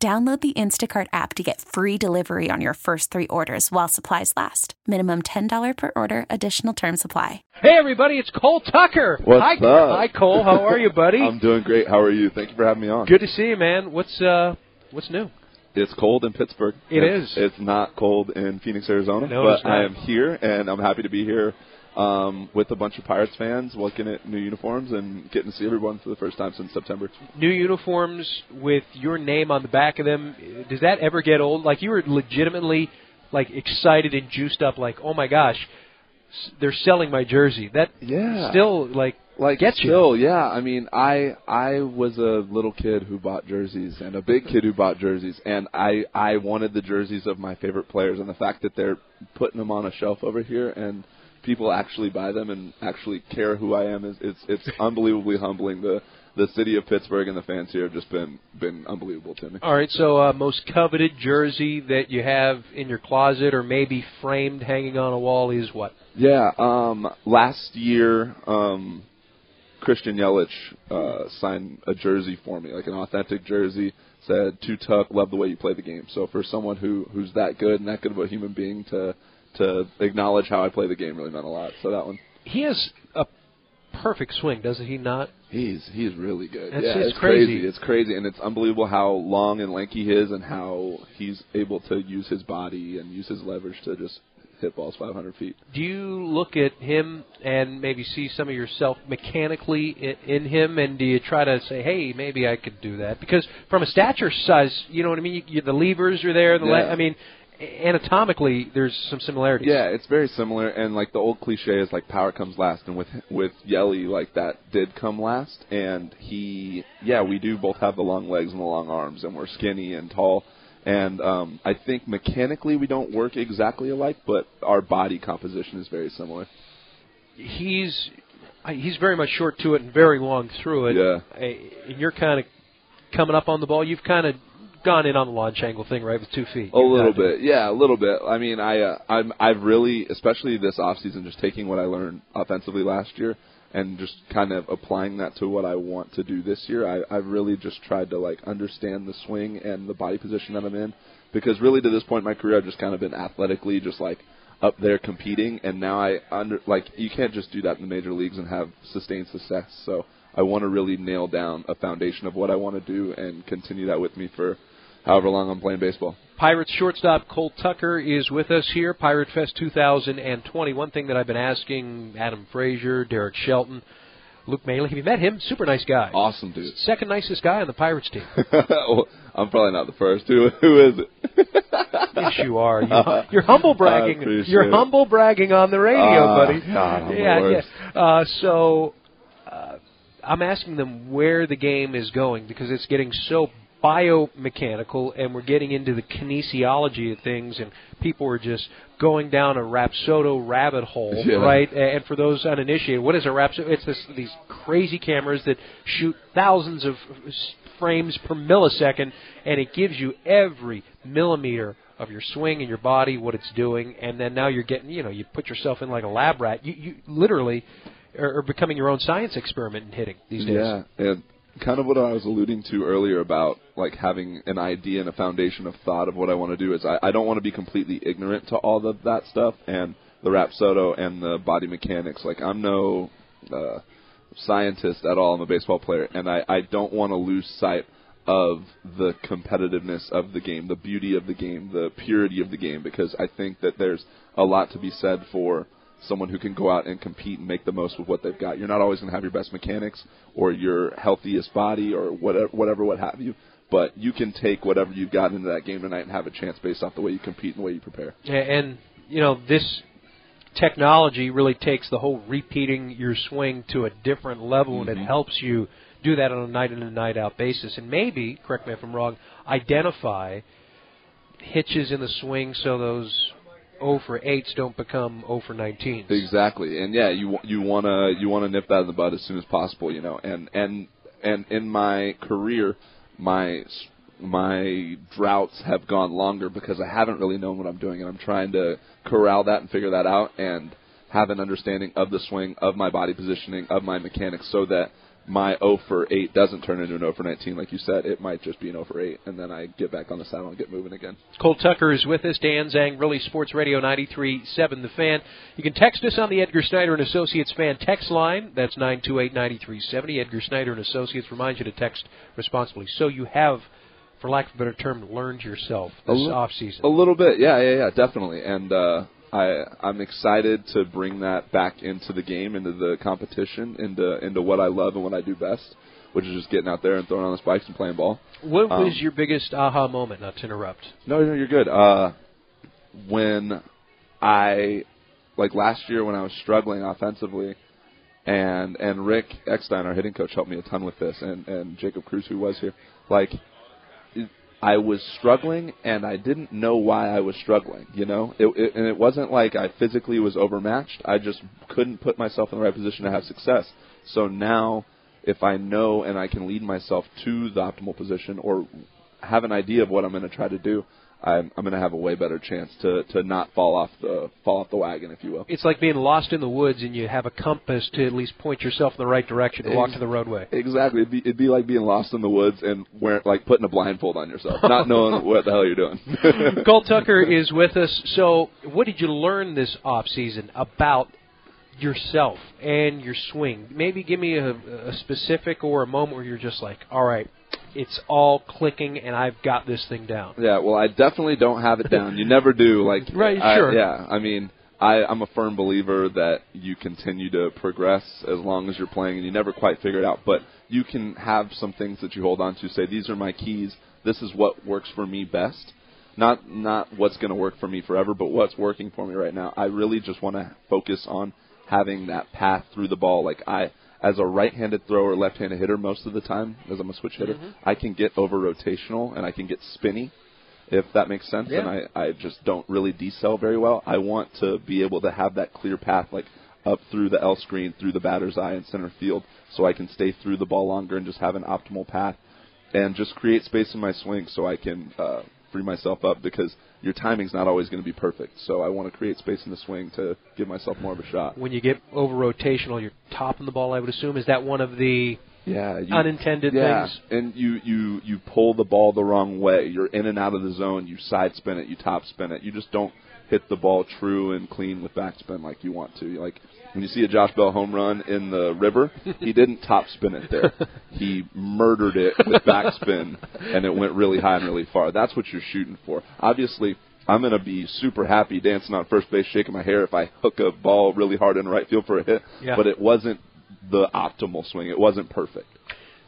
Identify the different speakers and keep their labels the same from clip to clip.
Speaker 1: Download the Instacart app to get free delivery on your first three orders while supplies last. Minimum $10 per order, additional term supply.
Speaker 2: Hey, everybody, it's Cole Tucker.
Speaker 3: What's
Speaker 2: Hi,
Speaker 3: up?
Speaker 2: Hi, Cole. How are you, buddy?
Speaker 3: I'm doing great. How are you? Thank you for having me on.
Speaker 2: Good to see you, man. What's uh, what's new?
Speaker 3: It's cold in Pittsburgh.
Speaker 2: It
Speaker 3: It is.
Speaker 2: is.
Speaker 3: It's not cold in Phoenix, Arizona.
Speaker 2: No,
Speaker 3: but
Speaker 2: it's not.
Speaker 3: I am here, and I'm happy to be here um, with a bunch of Pirates fans, looking at new uniforms and getting to see everyone for the first time since September.
Speaker 2: New uniforms with your name on the back of them. Does that ever get old? Like you were legitimately like excited and juiced up, like, oh my gosh, they're selling my jersey. That
Speaker 3: Yeah.
Speaker 2: still like
Speaker 3: like
Speaker 2: gets you.
Speaker 3: still, yeah. I mean, I I was a little kid who bought jerseys and a big kid who bought jerseys, and I I wanted the jerseys of my favorite players, and the fact that they're putting them on a shelf over here and people actually buy them and actually care who I am is it's it's unbelievably humbling. The the city of Pittsburgh and the fans here have just been been unbelievable to me.
Speaker 2: All right, so uh, most coveted jersey that you have in your closet or maybe framed hanging on a wall is what?
Speaker 3: Yeah, um, last year, um, Christian Yelich uh, signed a jersey for me, like an authentic jersey. Said, "To Tuck, love the way you play the game." So for someone who who's that good and that good of a human being to to acknowledge how I play the game really meant a lot. So that one,
Speaker 2: He has a perfect swing, doesn't he not?
Speaker 3: he's he's really good.
Speaker 2: That's-
Speaker 3: yeah,
Speaker 2: it's
Speaker 3: it's
Speaker 2: crazy.
Speaker 3: It's crazy, and it's unbelievable how long and lanky he is, and how he's able to use his body and use his leverage to just hit balls 500 feet.
Speaker 2: Do you look at him and maybe see some of yourself mechanically in, in him, and do you try to say, "Hey, maybe I could do that"? Because from a stature size, you know what I mean. You, you, the levers are there. The le- I mean, anatomically, there's some similarities.
Speaker 3: Yeah, it's very similar, and like the old cliche is like power comes last, and with with Yelly, like that did come last, and he, yeah, we do both have the long legs and the long arms, and we're skinny and tall, and um, I think mechanically we don't work exactly alike, but our body composition is very similar.
Speaker 2: he's he's very much short to it and very long through it.
Speaker 3: Yeah.
Speaker 2: And you're kind of coming up on the ball. You've kind of gone in on the launch angle thing, right, with two feet.
Speaker 3: A little bit, yeah, a little bit. I mean, I uh, I'm I've really, especially this off season, just taking what I learned offensively last year and just kind of applying that to what I want to do this year. I I've really just tried to like understand the swing and the body position that I'm in because really to this point in my career I've just kind of been athletically just like up there competing and now I under like you can't just do that in the major leagues and have sustained success. So I want to really nail down a foundation of what I want to do and continue that with me for however long I'm playing baseball.
Speaker 2: Pirates shortstop Cole Tucker is with us here, Pirate Fest 2020. One thing that I've been asking Adam Frazier, Derek Shelton, Luke Maile, have you met him? Super nice guy.
Speaker 3: Awesome dude.
Speaker 2: Second nicest guy on the Pirates team.
Speaker 3: well, I'm probably not the first. Who who is it?
Speaker 2: yes, you are. You, you're humble bragging. You're humble bragging on the radio,
Speaker 3: Ah,
Speaker 2: buddy.
Speaker 3: God,
Speaker 2: yeah,
Speaker 3: worst.
Speaker 2: yeah. Uh, so uh, I'm asking them where the game is going because it's getting so biomechanical, and we're getting into the kinesiology of things, and people are just going down a Rapsodo rabbit hole,
Speaker 3: Yeah.
Speaker 2: right? And for those uninitiated, what is a Rapsodo? It's this, these crazy cameras that shoot thousands of frames per millisecond, and it gives you every millimeter of your swing and your body, what it's doing, and then now you're getting, you know, you put yourself in like a lab rat. You, you literally are, are becoming your own science experiment in hitting these days.
Speaker 3: Yeah, and kind of what I was alluding to earlier about like having an idea and a foundation of thought of what I want to do is I, I don't want to be completely ignorant to all of that stuff and the Rapsodo and the body mechanics. Like I'm no uh, scientist at all. I'm a baseball player, and I, I don't want to lose sight of the competitiveness of the game, the beauty of the game, the purity of the game, because I think that there's a lot to be said for someone who can go out and compete and make the most with what they've got. You're not always going to have your best mechanics or your healthiest body or whatever, whatever, what have you. But you can take whatever you've got into that game tonight and have a chance based off the way you compete and the way you prepare.
Speaker 2: And you know this technology really takes the whole repeating your swing to a different level, and it mm-hmm. helps you do that on a night in and night out basis. And maybe, correct me if I'm wrong, identify hitches in the swing so those 0 for 8s don't become 0 for 19s.
Speaker 3: Exactly, and yeah, you you wanna you wanna nip that in the bud as soon as possible, you know. And and and in my career, my my droughts have gone longer because I haven't really known what I'm doing, and I'm trying to corral that and figure that out and have an understanding of the swing, of my body positioning, of my mechanics, so that my 0 for 8 doesn't turn into an 0 for 19, like you said. It might just be an 0 for 8, and then I get back on the saddle and get moving again.
Speaker 2: Cole Tucker is with us. Dan Zangrilli Sports Radio 93.7 The Fan. You can text us on the Edgar Snyder and Associates fan text line. That's 928-9370. Edgar Snyder and Associates reminds you to text responsibly. So you have, for lack of a better term, learned yourself this off season.
Speaker 3: A little bit, yeah, yeah, yeah, definitely. And uh, I I'm excited to bring that back into the game, into the competition, into into what I love and what I do best, which is just getting out there and throwing on the spikes and playing ball.
Speaker 2: What
Speaker 3: Um,
Speaker 2: was your biggest aha moment? Not to interrupt.
Speaker 3: No, no, you're good. Uh, when I like last year when I was struggling offensively, and and Rick Eckstein, our hitting coach, helped me a ton with this, and and Jacob Cruz, who was here, like. I was struggling, and I didn't know why I was struggling. You know, it, it, and it wasn't like I physically was overmatched. I just couldn't put myself in the right position to have success. So now, if I know and I can lead myself to the optimal position, or have an idea of what I'm going to try to do, I'm, I'm going to have a way better chance to to not fall off the fall off the wagon, if you will.
Speaker 2: It's like being lost in the woods and you have a compass to at least point yourself in the right direction to walk to the roadway.
Speaker 3: Exactly. It'd be, it'd be like being lost in the woods and wearing like putting a blindfold on yourself, not knowing what the hell you're doing.
Speaker 2: Cole Tucker is with us. So, what did you learn this off season about yourself and your swing? Maybe give me a, a specific or a moment where you're just like, all right, it's all clicking and I've got this thing down.
Speaker 3: Yeah, well, I definitely don't have it down. You never do. Like,
Speaker 2: Right,
Speaker 3: I-
Speaker 2: sure.
Speaker 3: Yeah, I mean, I, I'm a firm believer that you continue to progress as long as you're playing, and you never quite figure it out. But you can have some things that you hold on to. Say, these are my keys. This is what works for me best. Not not what's going to work for me forever, but what's working for me right now. I really just want to focus on having that path through the ball. Like I, as a right-handed thrower, left-handed hitter, most of the time, as I'm a switch hitter, I can get over rotational and I can get spinny if that makes sense.
Speaker 2: Yeah.
Speaker 3: And I, I just don't really decel very well. I want to be able to have that clear path, like up through the L screen, through the batter's eye in center field, so I can stay through the ball longer and just have an optimal path, and just create space in my swing so I can uh, free myself up because your timing's not always going to be perfect. So I want to create space in the swing to give myself more of a shot.
Speaker 2: When you get over rotational, you're topping the ball, I would assume. Is that one of the
Speaker 3: Yeah, you,
Speaker 2: unintended
Speaker 3: yeah,
Speaker 2: things?
Speaker 3: and you you you pull the ball the wrong way. You're in and out of the zone. You side spin it. You top spin it. You just don't hit the ball true and clean with backspin like you want to. Like when you see a Josh Bell home run in the river, he didn't top spin it there. He murdered it with backspin, and it went really high and really far. That's what you're shooting for. Obviously. I'm gonna be super happy dancing on first base, shaking my hair if I hook a ball really hard in right field for a hit.
Speaker 2: Yeah.
Speaker 3: But it wasn't the optimal swing. It wasn't perfect.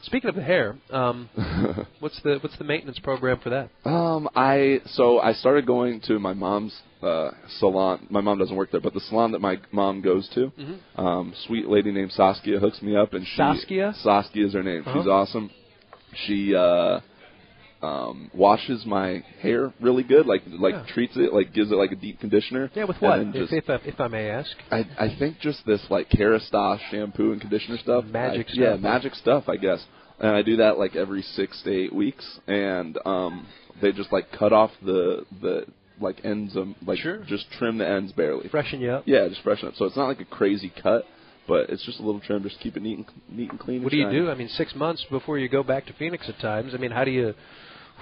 Speaker 2: Speaking of the hair, um, what's the what's the maintenance program for that?
Speaker 3: Um, I so I started going to my mom's uh, salon. My mom doesn't work there, but the salon that my mom goes to, um, sweet lady named Saskia hooks me up, and she
Speaker 2: Saskia?
Speaker 3: Saskia is her name. She's
Speaker 2: Uh-huh.
Speaker 3: awesome. She uh, um, washes my hair really good, like like
Speaker 2: Yeah.
Speaker 3: treats it, like gives it like a deep conditioner.
Speaker 2: Yeah, with what? If,
Speaker 3: just-
Speaker 2: if, I- if I may ask.
Speaker 3: I I think just this like Kerastase shampoo and conditioner stuff.
Speaker 2: Magic
Speaker 3: I- Yeah, magic stuff, I guess. And I do that like every six to eight weeks, and um, they just like cut off the the like ends of like
Speaker 2: Sure.
Speaker 3: just trim the ends barely.
Speaker 2: Freshen you up.
Speaker 3: Yeah, just freshen up. So it's not like a crazy cut, but it's just a little trim, just keep it neat and neat and clean.
Speaker 2: What
Speaker 3: and
Speaker 2: do you do? I mean, six months before you go back to Phoenix at times. I mean, how do you?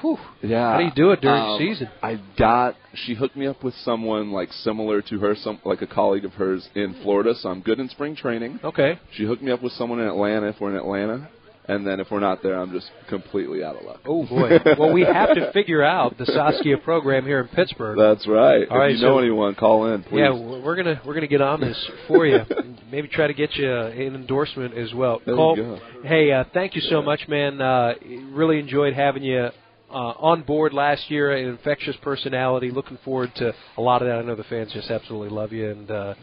Speaker 2: Whew,
Speaker 3: Yeah.
Speaker 2: How do you do it during
Speaker 3: um,
Speaker 2: the season?
Speaker 3: I got she hooked me up with someone like similar to her, some like a colleague of hers in Florida. So I'm good in spring training.
Speaker 2: Okay.
Speaker 3: She hooked me up with someone in Atlanta if we're in Atlanta, and then if we're not there, I'm just completely out of luck.
Speaker 2: Oh boy. well, we have to figure out the Saskia program here in Pittsburgh.
Speaker 3: That's right.
Speaker 2: All
Speaker 3: if
Speaker 2: right,
Speaker 3: you know
Speaker 2: so-
Speaker 3: anyone, call in, please.
Speaker 2: Yeah, we're gonna we're gonna get on this for you. Maybe try to get you an endorsement as well.
Speaker 3: There you
Speaker 2: Cole,
Speaker 3: go.
Speaker 2: hey, uh, thank you so much, man. Uh, really enjoyed having you uh, on board last year. An infectious personality. Looking forward to a lot of that. I know the fans just absolutely love you, and uh,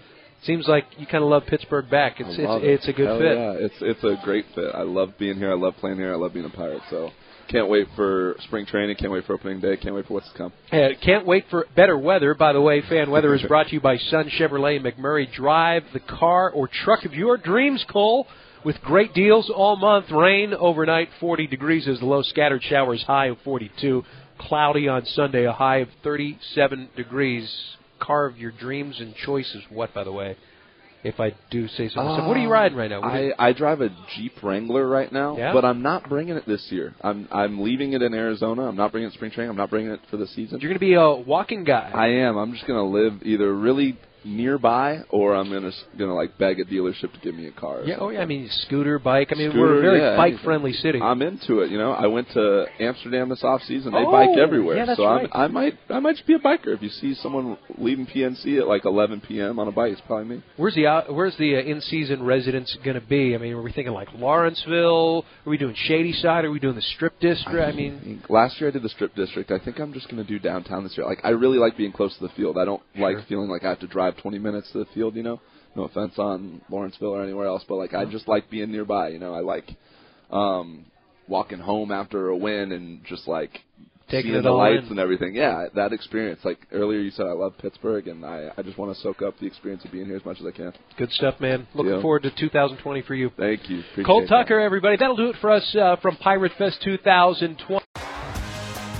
Speaker 2: seems like you kind of love Pittsburgh back. It's it's
Speaker 3: it.
Speaker 2: it's a good
Speaker 3: Hell
Speaker 2: fit.
Speaker 3: Yeah, it's it's a great fit. I love being here. I love playing here. I love being a pirate. So Can't wait for spring training. Can't wait for opening day. Can't wait for what's to come.
Speaker 2: Uh, can't wait for better weather. By the way, fan weather is brought to you by Sun Chevrolet McMurray. Drive the car or truck of your dreams, Cole. With great deals all month. Rain overnight, 40 degrees is the low. Scattered showers, high of 42. Cloudy on Sunday, a high of 37 degrees. Carve your dreams and choices. What, by the way? if I do say so myself. what are you um, riding right now? What
Speaker 3: I, I drive a Jeep Wrangler right now,
Speaker 2: Yeah?
Speaker 3: but I'm not bringing it this year. I'm I'm leaving it in Arizona. I'm not bringing it spring training. I'm not bringing it for the season.
Speaker 2: You're going to be a walking guy.
Speaker 3: I am. I'm just gonna live either really nearby or I'm gonna gonna like beg a dealership to give me a car.
Speaker 2: yeah, oh yeah. I mean, scooter, bike. I mean,
Speaker 3: Scooter,
Speaker 2: we're a very
Speaker 3: yeah,
Speaker 2: bike-friendly city.
Speaker 3: I'm into it. You know, I went to Amsterdam this off season. They
Speaker 2: Oh,
Speaker 3: bike everywhere,
Speaker 2: yeah, that's
Speaker 3: so
Speaker 2: right.
Speaker 3: I'm, I might I might just be a biker. If you see someone leaving PNC at like 11 p.m. on a bike, it's probably me.
Speaker 2: Where's the out, where's the uh, in-season residence going to be? I mean, are we thinking like Lawrenceville? Are we doing Shadyside? Are we doing the Strip District? I mean,
Speaker 3: last year I did the Strip District. I think I'm just going to do downtown this year. Like I really like being close to the field. I don't like feeling like I have to drive 20 minutes to the field. You know, no offense on Lawrenceville or anywhere else, but like I just like being nearby. You know, I like um walking home after a win and just like
Speaker 2: Taking
Speaker 3: seeing the lights and everything. Yeah, that experience. Like earlier, you said I love Pittsburgh, and I I just want to soak up the experience of being here as much as I can.
Speaker 2: good stuff, man. Looking
Speaker 3: Yeah.
Speaker 2: forward to 2020 for you.
Speaker 3: Thank you. Appreciate
Speaker 2: Cole
Speaker 3: that.
Speaker 2: Tucker, everybody. That'll do it for us uh, from Pirate Fest 2020.